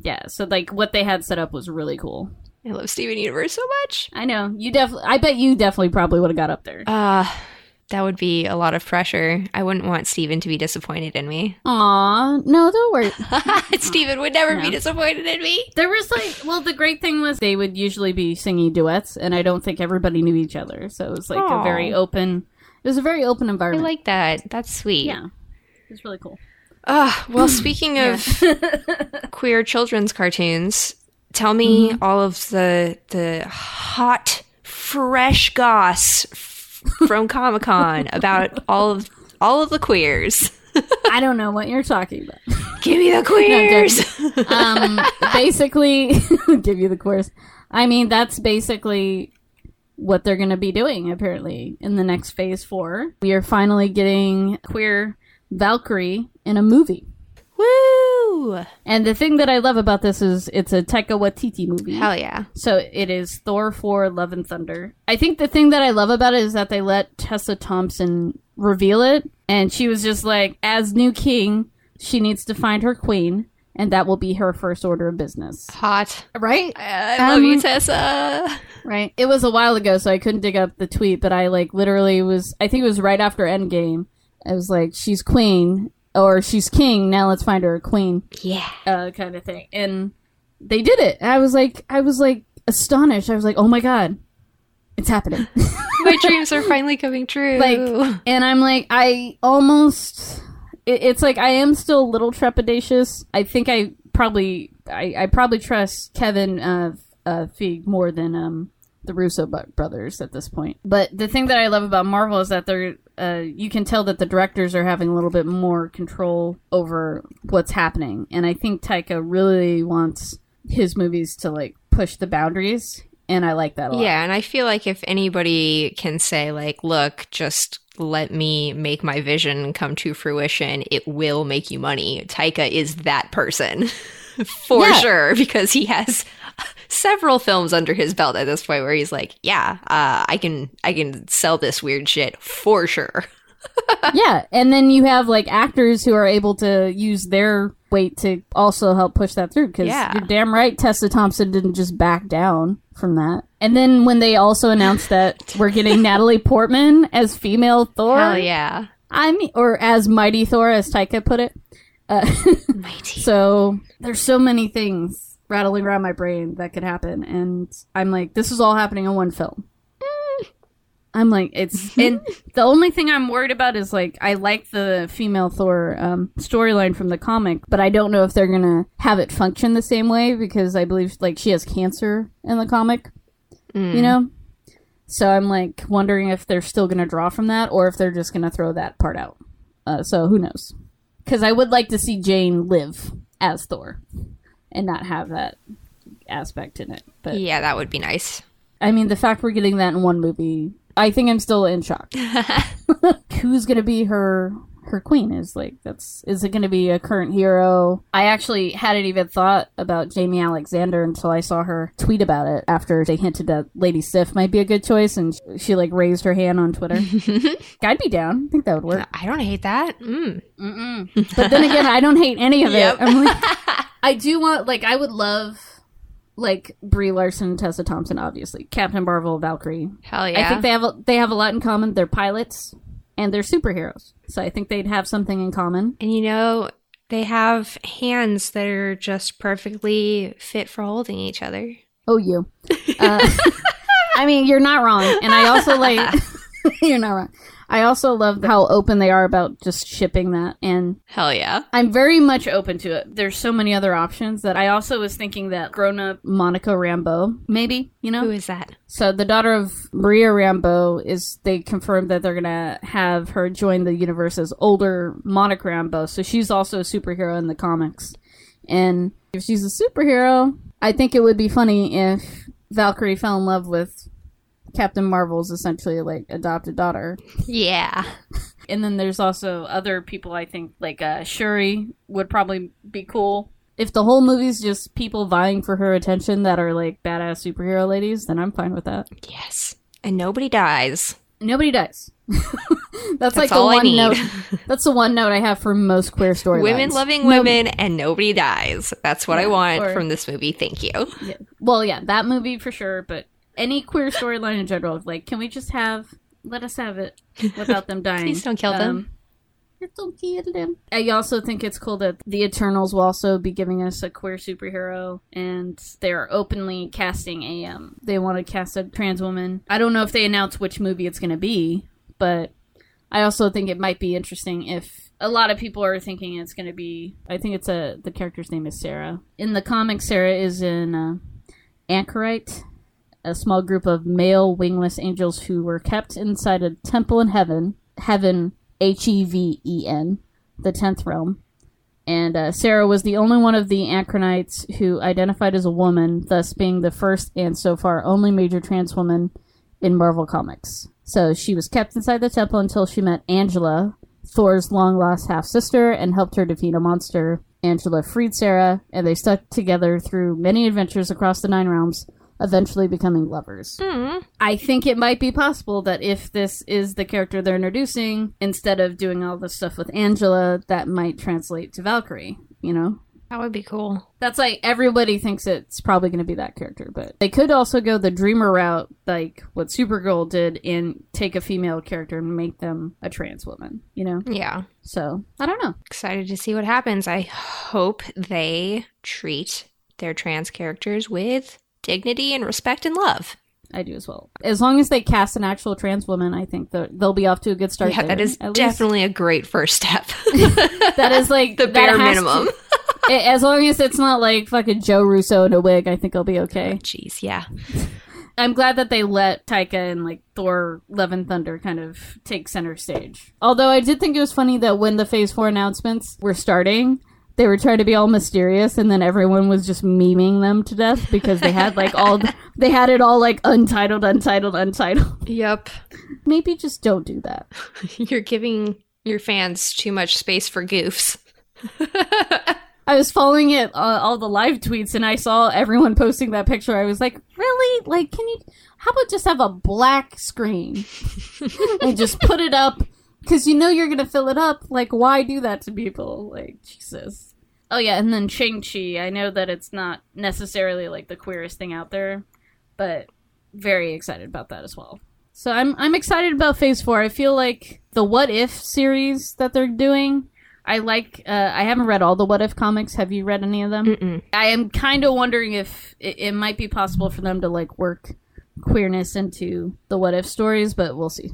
Yeah, so like what they had set up was really cool. I love Steven Universe so much. I know you definitely. I bet you definitely probably would have got up there. Uh That would be a lot of pressure. I wouldn't want Steven to be disappointed in me. Aw, no, don't worry. Steven would never be disappointed in me. There was like, well, the great thing was they would usually be singing duets, and I don't think everybody knew each other, so it was like a very open. It was a very open environment. I like that. That's sweet. yeah, it was really cool. Ah, well, speaking of queer children's cartoons, tell me all of the the hot, fresh goss f- from Comic Con about all of all of the queers. I don't know what you're talking about. Give me the queers. um, basically, give you the course. I mean, that's basically what they're going to be doing apparently in the next phase four. We are finally getting queer Valkyrie in a movie. Woo! And the thing that I love about this is it's a Taika Waititi movie. Hell yeah! So it is Thor 4 Love and Thunder. I think the thing that I love about it is that they let Tessa Thompson reveal it. And she was just like, as new king, she needs to find her queen. And that will be her first order of business. Hot. Right? I love you, Um, Tessa. Right. It was a while ago, so I couldn't dig up the tweet, but I like literally was, I think it was right after Endgame. I was like, she's queen, or she's king, now let's find her a queen. Yeah. uh, kind of thing. And they did it. I was like, I was like astonished. I was like, oh my god, it's happening. My dreams are finally coming true. like, and I'm like, I almost. It, it's like I am still a little trepidatious. I think I probably, I, I probably trust Kevin uh, uh, Feige more than um the Russo brothers at this point. But the thing that I love about Marvel is that they're, uh, you can tell that the directors are having a little bit more control over what's happening, and I think Taika really wants his movies to like push the boundaries, and I like that a lot. Yeah, and I feel like if anybody can say like, look, just let me make my vision come to fruition, it will make you money. Taika is that person. For Yeah. sure, because he has several films under his belt at this point where he's like, yeah, uh, I can I can sell this weird shit for sure. yeah, and then you have like actors who are able to use their weight to also help push that through. Because Yeah. you're damn right, Tessa Thompson didn't just back down from that. And then when they also announced that we're getting Natalie Portman as female Thor, Hell yeah. I mean, or as Mighty Thor, as Taika put it. Uh, Mighty. so there's so many things rattling around my brain that could happen, and I'm like, this is all happening in one film. I'm like, it's and the only thing I'm worried about is like I like the female Thor um, storyline from the comic, but I don't know if they're gonna have it function the same way because I believe like she has cancer in the comic, you know. So I'm like wondering if they're still gonna draw from that or if they're just gonna throw that part out. Uh, so who knows? Because I would like to see Jane live as Thor and not have that aspect in it. But Yeah, that would be nice. I mean, the fact we're getting that in one movie, I think I'm still in shock. Who's gonna be her her queen? Is like that's is it gonna be a current hero? I actually hadn't even thought about Jaimie Alexander until I saw her tweet about it after they hinted that Lady Sif might be a good choice, and she, she like raised her hand on Twitter. I'd be down. I think that would work. I don't hate that. Mm. But then again, I don't hate any of Yep. it. I'm like, I do want like I would love like Brie Larson, and Tessa Thompson, obviously Captain Marvel, Valkyrie. Hell yeah. I think they have a, they have a lot in common. They're pilots and they're superheroes, so I think they'd have something in common. And you know, they have hands that are just perfectly fit for holding each other. Oh, you. Uh, I mean, you're not wrong, and I also like you're not wrong. I also love how open they are about just shipping that, and Hell yeah. I'm very much open to it. There's so many other options that I also was thinking that grown up Monica Rambeau, maybe, you know? Who is that? So the daughter of Maria Rambeau is they confirmed that they're gonna have her join the universe as older Monica Rambeau. So she's also a superhero in the comics. And if she's a superhero, I think it would be funny if Valkyrie fell in love with Captain Marvel's essentially like adopted daughter. Yeah. And then there's also other people I think like uh, Shuri would probably be cool. If the whole movie's just people vying for her attention that are like badass superhero ladies, then I'm fine with that. Yes. And nobody dies. Nobody dies. that's, like the one note. That's the one note I have for most queer storylines. Women loving women and nobody dies. That's what I want or- from this movie. Thank you. yeah. Well, yeah, that movie for sure, but any queer storyline in general. Like, can we just have let us have it without them dying. Please don't kill them. Don't kill them. I also think it's cool that the Eternals will also be giving us a queer superhero, and they're openly casting a. Um, they want to cast a trans woman. I don't know if they announce which movie it's going to be, but I also think it might be interesting if a lot of people are thinking it's going to be. I think it's a the character's name is Sera. In the comics, Sera is an uh, anchorite, a small group of male wingless angels who were kept inside a temple in heaven. Heaven, H E V E N, the tenth realm. And uh, Sera was the only one of the Anchorites who identified as a woman, thus being the first and so far only major trans woman in Marvel Comics. So she was kept inside the temple until she met Angela, Thor's long lost half sister, and helped her defeat a monster. Angela freed Sera, and they stuck together through many adventures across the Nine Realms, eventually becoming lovers. Hmm. I think it might be possible that if this is the character they're introducing, instead of doing all the stuff with Angela, that might translate to Valkyrie, you know? That would be cool. That's like everybody thinks it's probably going to be that character, but they could also go the dreamer route, like what Supergirl did, and take a female character and make them a trans woman. You know, Yeah. so I don't know. Excited to see what happens. I hope they treat their trans characters with dignity and respect and love. I do as well. As long as they cast an actual trans woman, I think that they'll be off to a good start. yeah, that there, is at least. definitely a great first step. that is like the bare has to- minimum. as long as it's not like fucking Joe Russo in a wig, I think I'll be okay. Oh, jeez, yeah. I'm glad that they let Taika and like Thor: Love and Thunder kind of take center stage. Although I did think it was funny that when the Phase Four announcements were starting, they were trying to be all mysterious, and then everyone was just memeing them to death because they had like all they had it all like untitled, untitled, untitled. Yep. Maybe just don't do that. You're giving your fans too much space for goofs. I was following it uh, all the live tweets, and I saw everyone posting that picture. I was like, really? Like, can you? How about just have a black screen and just put it up? Because you know you're gonna fill it up. Like, why do that to people? Like, Jesus. Oh yeah, and then Shang Chi. I know that it's not necessarily like the queerest thing out there, but very excited about that as well. So I'm I'm excited about Phase Four. I feel like the What If series that they're doing. I like. Uh, I haven't read all the What If comics. Have you read any of them? Mm-mm. I am kind of wondering if it, it might be possible for them to like work queerness into the What If stories, but we'll see.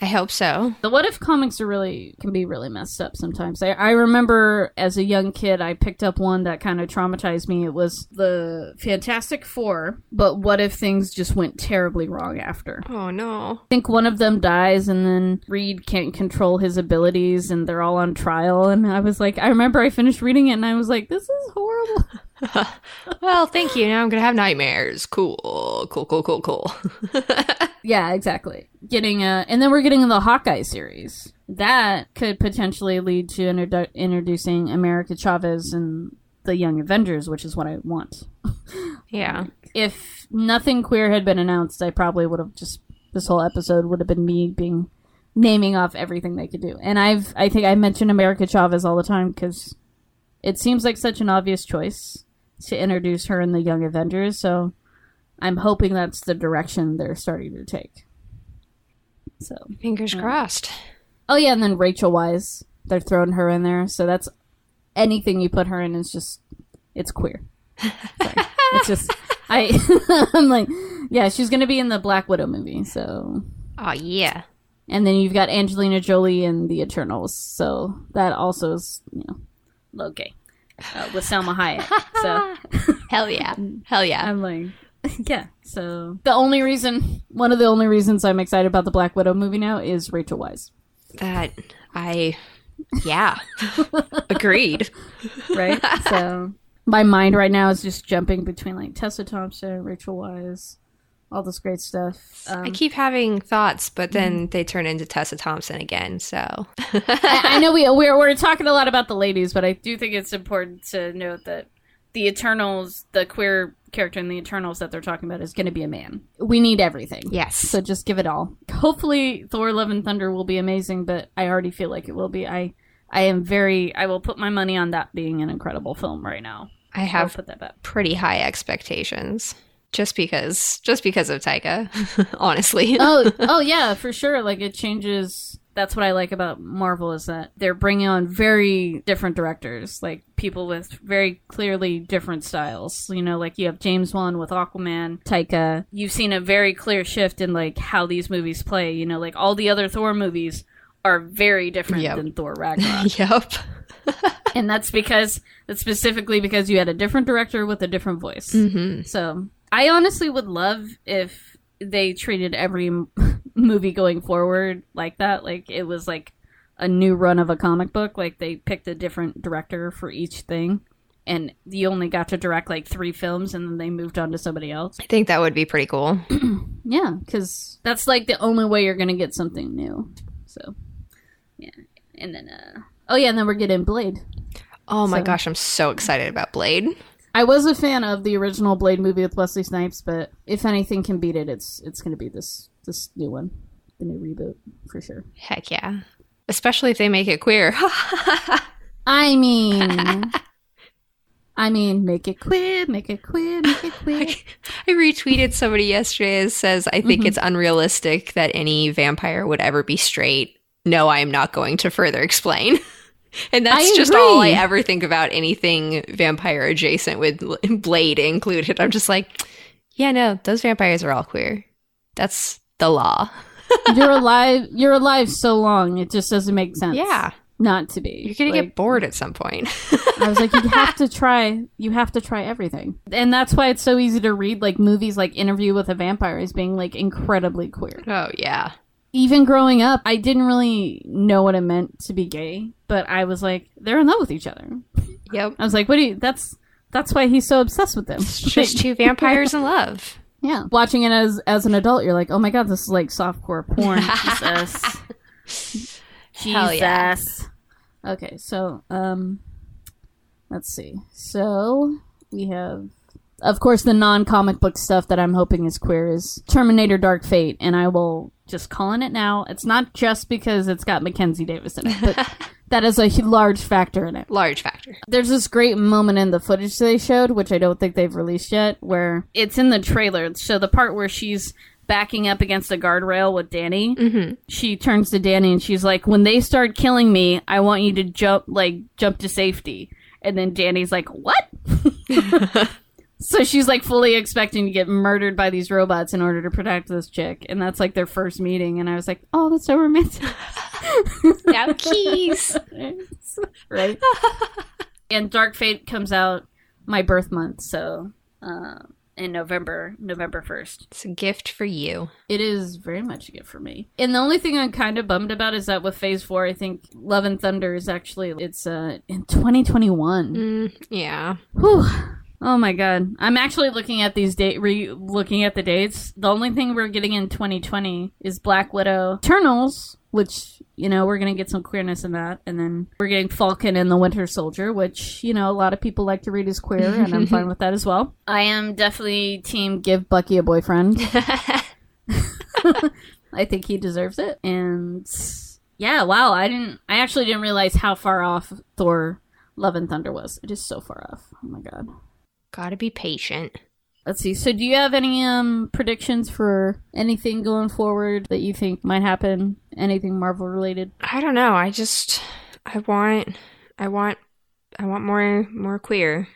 I hope so. The What If comics are really can be really messed up sometimes. I, I remember as a young kid, I picked up one that kind of traumatized me. It was the Fantastic Four, but what if things just went terribly wrong after? Oh no. I think one of them dies, and then Reed can't control his abilities, and they're all on trial. And I was like, I remember I finished reading it, and I was like, this is horrible. Well, thank you. Now I'm gonna have nightmares. Cool. Cool, cool, cool, cool. Yeah, exactly. Getting uh and then we're getting the Hawkeye series. That could potentially lead to introdu- introducing America Chavez and the Young Avengers, which is what I want. yeah. If nothing queer had been announced, I probably would have just this whole episode would have been me being naming off everything they could do. And I've I think I mention America Chavez all the time because it seems like such an obvious choice to introduce her in the Young Avengers. So I'm hoping that's the direction they're starting to take. So Fingers crossed. Oh yeah, and then Rachel Weisz, they're throwing her in there. So that's anything you put her in is just it's queer. It's just I I'm like, yeah, she's gonna be in the Black Widow movie. So Oh yeah. and then you've got Angelina Jolie in the Eternals. So that also is you know okay uh, with Salma Hayek. So Hell yeah. Hell yeah. I'm like, yeah. So the only reason, one of the only reasons I'm excited about the Black Widow movie now is Rachel Weisz. That I yeah. Agreed. right? so my mind right now is just jumping between like Tessa Thompson, Rachel Weisz, all this great stuff. Um, I keep having thoughts, but then they turn into Tessa Thompson again, so I, I know we we're we're talking a lot about the ladies, but I do think it's important to note that the Eternals, the queer character in the Eternals that they're talking about, is going to be a man. We need everything. yes. So just give it all. Hopefully, Thor: Love and Thunder will be amazing, but I already feel like it will be. I I am very. I will put my money on that being an incredible film right now. I have put that back. pretty high expectations. Just because, just because of Taika, honestly. oh, oh yeah, for sure. Like it changes. That's what I like about Marvel is that they're bringing on very different directors, like people with very clearly different styles. You know, like you have James Wan with Aquaman, Taika. You've seen a very clear shift in like how these movies play. You know, like all the other Thor movies are very different Yep. than Thor Ragnarok. yep. and that's because that's specifically because you had a different director with a different voice. hmm So I honestly would love if they treated every movie going forward like that. Like it was like a new run of a comic book. Like they picked a different director for each thing. And you only got to direct like three films and then they moved on to somebody else. I think that would be pretty cool. Yeah, because that's like the only way you're going to get something new. So, yeah. And then, uh, oh yeah, and then we're getting Blade. Oh my So- gosh, I'm so excited about Blade. I was a fan of the original Blade movie with Wesley Snipes, but if anything can beat it, it's it's going to be this this new one, the new reboot for sure. Heck yeah. Especially if they make it queer. I mean, I mean, make it queer, make it queer, make it queer. I retweeted somebody yesterday that says, I think mm-hmm. it's unrealistic that any vampire would ever be straight. No, I am not going to further explain. and that's I just all I ever think about anything vampire adjacent with Blade included. I'm just like, yeah, no, those vampires are all queer. That's the law. you're alive. You're alive so long, it just doesn't make sense. Yeah. not to be. You're going to Like, get bored at some point. I was like, you have to try. You have to try everything, and that's why it's so easy to read like movies like Interview with a Vampire as being like incredibly queer. oh, yeah. Even growing up, I didn't really know what it meant to be gay, but I was like, they're in love with each other. Yep. I was like, what do you, that's, that's why he's so obsessed with them. Just two vampires in love. yeah. Watching it as, as an adult, you're like, oh my god, this is like softcore porn. Jesus. Hell yeah. Okay, so, um, let's see. So, we have, of course, the non comic book stuff that I'm hoping is queer is Terminator Dark Fate, and I will just calling it now. It's not just because it's got Mackenzie Davis in it, but that is a large factor in it. Large factor. There's this great moment in the footage they showed, which I don't think they've released yet, where it's in the trailer. So the part where she's backing up against a guardrail with Dani, Mm-hmm. she turns to Dani and she's like, "When they start killing me, I want you to jump, like jump to safety." And then Dani's like, "What?" so she's like fully expecting to get murdered by these robots in order to protect this chick, and that's like their first meeting. And I was like, "Oh, that's so romantic." Now keys. right? and Dark Fate comes out my birth month, so uh, in November, November first. It's a gift for you. It is very much a gift for me. And the only thing I'm kind of bummed about is that with Phase Four, I think Love and Thunder is actually it's uh in 2021. Mm, yeah. Whew. Oh my god. I'm actually looking at these date re looking at the dates. The only thing we're getting in 2020 is Black Widow, Eternals, which, you know, we're going to get some queerness in that, and then we're getting Falcon and the Winter Soldier, which, you know, a lot of people like to read as queer and I'm fine with that as well. I am definitely team give Bucky a boyfriend. I think he deserves it. And yeah, wow, I didn't I actually didn't realize how far off Thor Love and Thunder was. It is so far off. Oh my god. Gotta be patient. Let's see. So, do you have any um predictions for anything going forward that you think might happen? Anything Marvel related? I don't know. I just I want I want I want more more queer.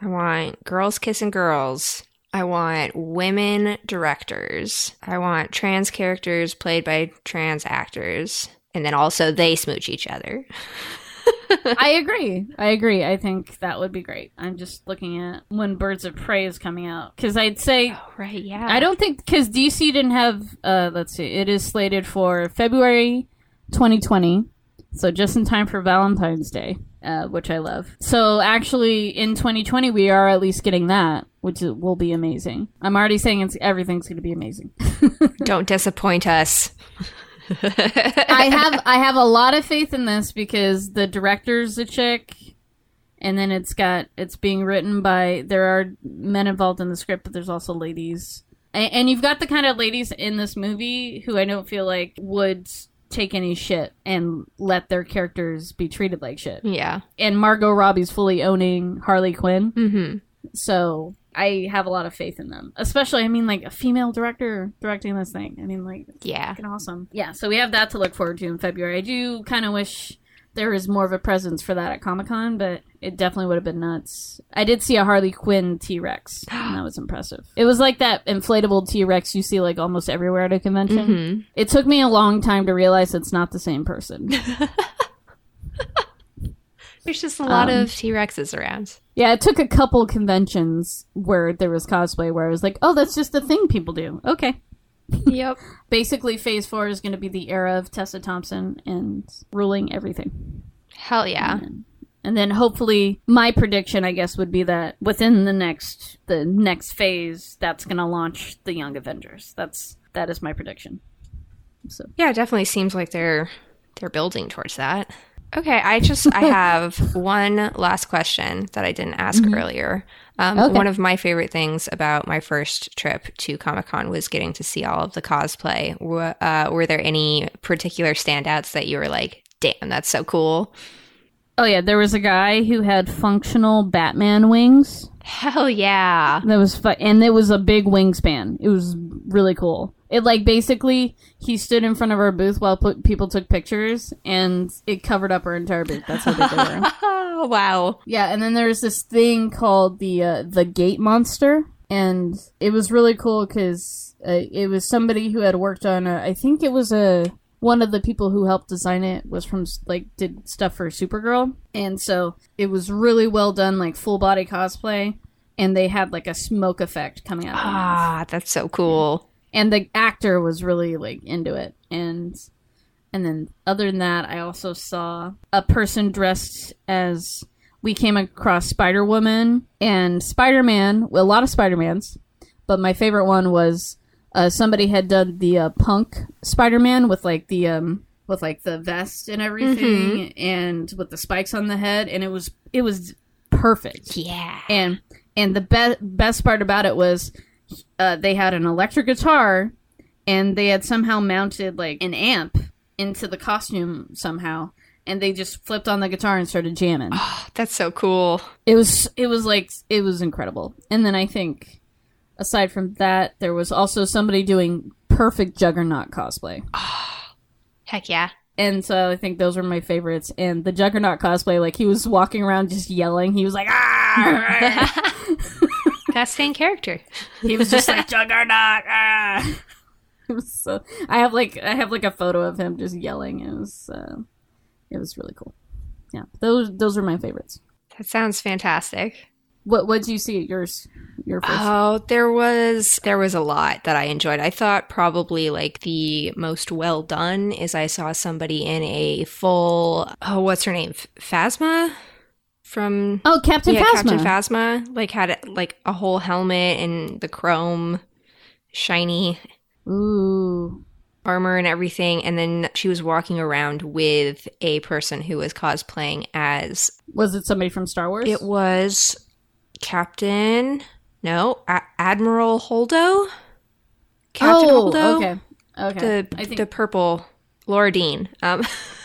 I want girls kissing girls. I want women directors. I want trans characters played by trans actors. And then also they smooch each other. I agree. I agree. I think that would be great. I'm just looking at when Birds of Prey is coming out because I'd say Right, yeah. I don't think because DC didn't have. Uh, let's see. It is slated for February 2020, so just in time for Valentine's Day, uh, which I love. So actually, in 2020, we are at least getting that, which will be amazing. I'm already saying it's everything's going to be amazing. Don't disappoint us. I have I have a lot of faith in this because the director's a chick, and then it's got it's being written by there are men involved in the script, but there's also ladies, and, and you've got the kind of ladies in this movie who I don't feel like would take any shit and let their characters be treated like shit. Yeah. And Margot Robbie's fully owning Harley Quinn. Mm-hmm. So I have a lot of faith in them. Especially, I mean, like a female director directing this thing. I mean, like, Yeah. awesome. Yeah, so we have that to look forward to in February. I do kind of wish there was more of a presence for that at Comic Con, but it definitely would have been nuts. I did see a Harley Quinn T Rex, and that was impressive. It was like that inflatable T Rex you see like almost everywhere at a convention. Mm-hmm. It took me a long time to realize it's not the same person. There's just a lot Um, of T Rexes around. Yeah, it took a couple conventions where there was cosplay where I was like, oh, that's just a thing people do. Okay. yep. Basically, Phase 4 is going to be the era of Tessa Thompson and ruling everything. Hell yeah. And then hopefully my prediction I guess would be that within the next the next phase that's going to launch the Young Avengers. That's that is my prediction. So Yeah, it definitely seems like they're they're building towards that. Okay, I just I have one last question that I didn't ask earlier. Um, Okay. One of my favorite things about my first trip to Comic Con was getting to see all of the cosplay. Were, uh, were there any particular standouts that you were like, "Damn, that's so cool"? Oh yeah, there was a guy who had functional Batman wings. Hell yeah! That was fu- and it was a big wingspan. It was really cool. It like basically he stood in front of our booth while put, people took pictures, and it covered up our entire booth. That's how big they were. Oh wow! Yeah, and then there's this thing called the uh, the Gate Monster, and it was really cool because uh, it was somebody who had worked on. A, I think it was a one of the people who helped design it was from like did stuff for Supergirl, and so it was really well done, like full body cosplay, and they had like a smoke effect coming out. of Ah, that's so cool. And the actor was really like into it. And and then other than that i also saw a person dressed as we came across spider woman and spider-man well, a lot of spider-mans. But my favorite one was uh, somebody had done the uh, punk spider-man with like the um with like the vest and everything and with the spikes on the head. And it was it was perfect. Yeah. and and the be- best part about it was uh, they had an electric guitar and they had somehow mounted like an amp into the costume somehow and they just flipped on the guitar and started jamming. That's so cool. it was it was like it was incredible. And then i think aside from that there was also somebody doing perfect juggernaut cosplay. Heck yeah. and so i think those were my favorites. And the juggernaut cosplay like he was walking around just yelling. He was like ah Gotta character. He was just like Juggernaut. Ah! So. I have like I have like a photo of him just yelling. It was uh, it was really cool. Yeah, those those are my favorites. That sounds fantastic. What what did you see at yours? Your first. Oh, there was there was a lot that I enjoyed. I thought probably like the most well done is I saw somebody in a full oh what's her name Phasma from oh, Captain yeah Phasma. Captain Phasma like had like a whole helmet and the chrome shiny Ooh. armor and everything and then she was walking around with a person who was cosplaying as Was it somebody from Star Wars? It was Captain. No, A- Admiral Holdo. Captain oh, Holdo. okay. Okay. The I think. the purple Laura Dean. Um,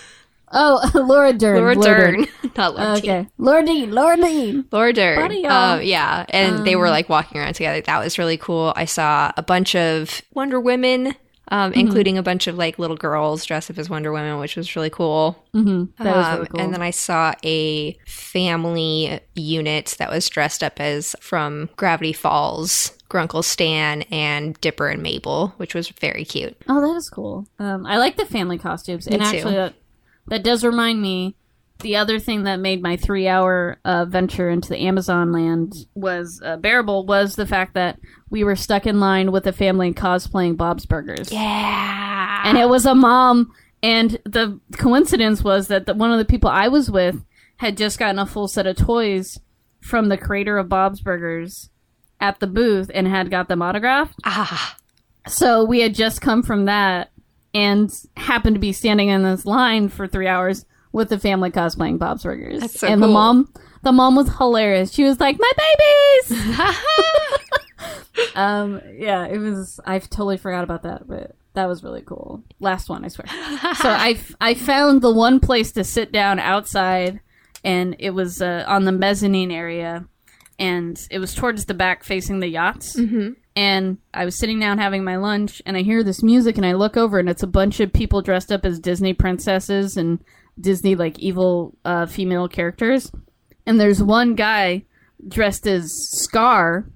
oh, Laura Dern. Laura Dern, not Laura. Okay. Laura Dean. Laura Dean. Laura Dern. Buddy. Um, yeah, and they were Um, like walking around together. That was really cool. I saw a bunch of Wonder Women, um, Mm-hmm. including a bunch of like little girls dressed up as Wonder Women, which was really cool. Mm-hmm. That was Um, really cool. And then I saw a family unit that was dressed up as from Gravity Falls, Grunkle Stan, and Dipper and Mabel, which was very cute. Oh, that is cool. Um, I like the family costumes, and too. actually, that that does remind me. The other thing that made my three-hour uh, venture into the Amazon land was uh, bearable was the fact that we were stuck in line with a family cosplaying Bob's Burgers, Yeah. and it was a mom. And the coincidence was that the, one of the people I was with had just gotten a full set of toys from the creator of Bob's Burgers at the booth and had got them autographed. ah, So we had just come from that and happened to be standing in this line for three hours with the family cosplaying Bob's Burgers. So and the mom, the mom was hilarious. She was like, "My babies." um, yeah, it was. I totally forgot about that, but that was really cool. Last one, I swear. so I I found the one place to sit down outside, and it was uh, on the mezzanine area. and it was towards the back facing the yachts. Mm-hmm. And I was sitting down having my lunch, and I hear this music, and I look over, and it's a bunch of people dressed up as Disney princesses and Disney like evil uh, female characters. And there's one guy dressed as Scar,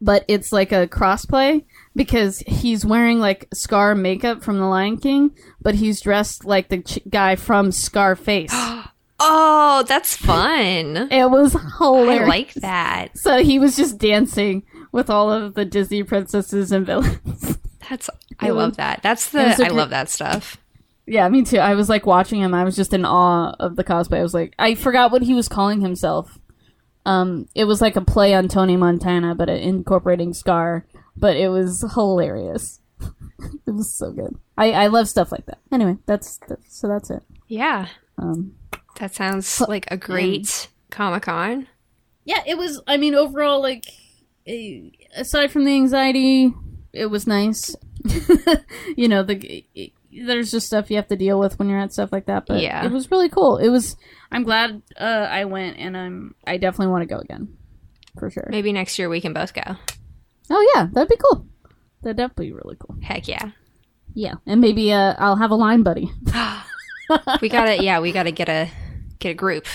but it's like a crossplay because he's wearing like Scar makeup from The Lion King, but he's dressed like the ch- guy from Scarface. Oh, that's fun. it was hilarious. I like that. So he was just dancing with all of the Disney princesses and villains. That's I love that. That's the I love that stuff. yeah, me too. I was like watching him. I was just in awe of the cosplay. I was like, I forgot what he was calling himself. Um, it was like a play on Tony Montana, but incorporating Scar. But it was hilarious. it was so good. I I love stuff like that. Anyway, that's, that's so that's it. Yeah. Um, That sounds like a great Comic Con. yeah, it was. I mean, overall, like, aside from the anxiety, it was nice. you know, the it, there's just stuff you have to deal with when you're at stuff like that, but Yeah. it was really cool. It was. I'm glad uh, I went, and I'm. I definitely want to go again, for sure. Maybe next year we can both go. Oh yeah, that'd be cool. That'd definitely be really cool. Heck yeah. Yeah, and maybe uh, I'll have a line buddy. We gotta yeah, we gotta get a get a group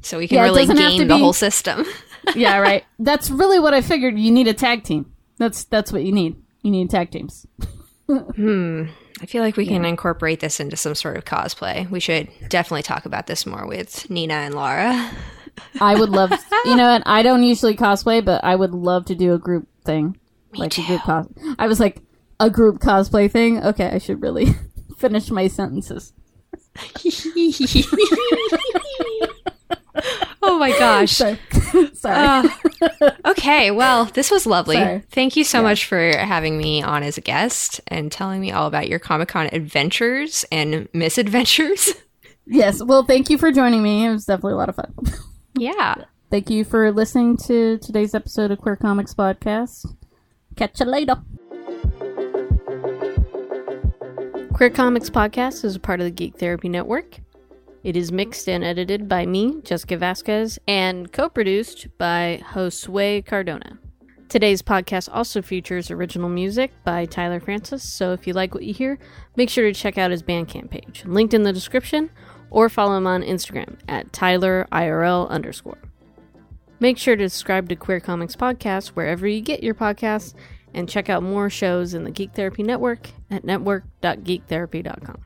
so we can Yeah, really doesn't have to game the be- whole system. yeah, right. That's really what I figured. You need a tag team. That's that's what you need. You need tag teams. Hmm. I feel like we can incorporate this into some sort of cosplay. We should definitely talk about this more with Nina and Laura. I would love, you know, and I don't usually cosplay, but I would love to do a group thing, like a group cos. I was like a group cosplay thing. Okay, I should really finish my sentences. oh my gosh. Sorry, sorry. Uh, okay, well, this was lovely. Sorry. Thank you so much for having me on as a guest and telling me all about your Comic Con adventures and misadventures. yes. Well, thank you for joining me. It was definitely a lot of fun. yeah. Thank you for listening to today's episode of Queer Comics Podcast. Catch you later. Queer Comics Podcast is a part of the Geek Therapy Network. It is mixed and edited by me, Jessica Vazquez, and co produced by Josue Cardona. Today's podcast also features original music by Tyler Francis, so if you like what you hear, make sure to check out his Bandcamp page, linked in the description, or follow him on Instagram at TylerIRL underscore. Make sure to subscribe to Queer Comics Podcast wherever you get your podcasts and check out more shows in the Geek Therapy Network at network.geektherapy.com.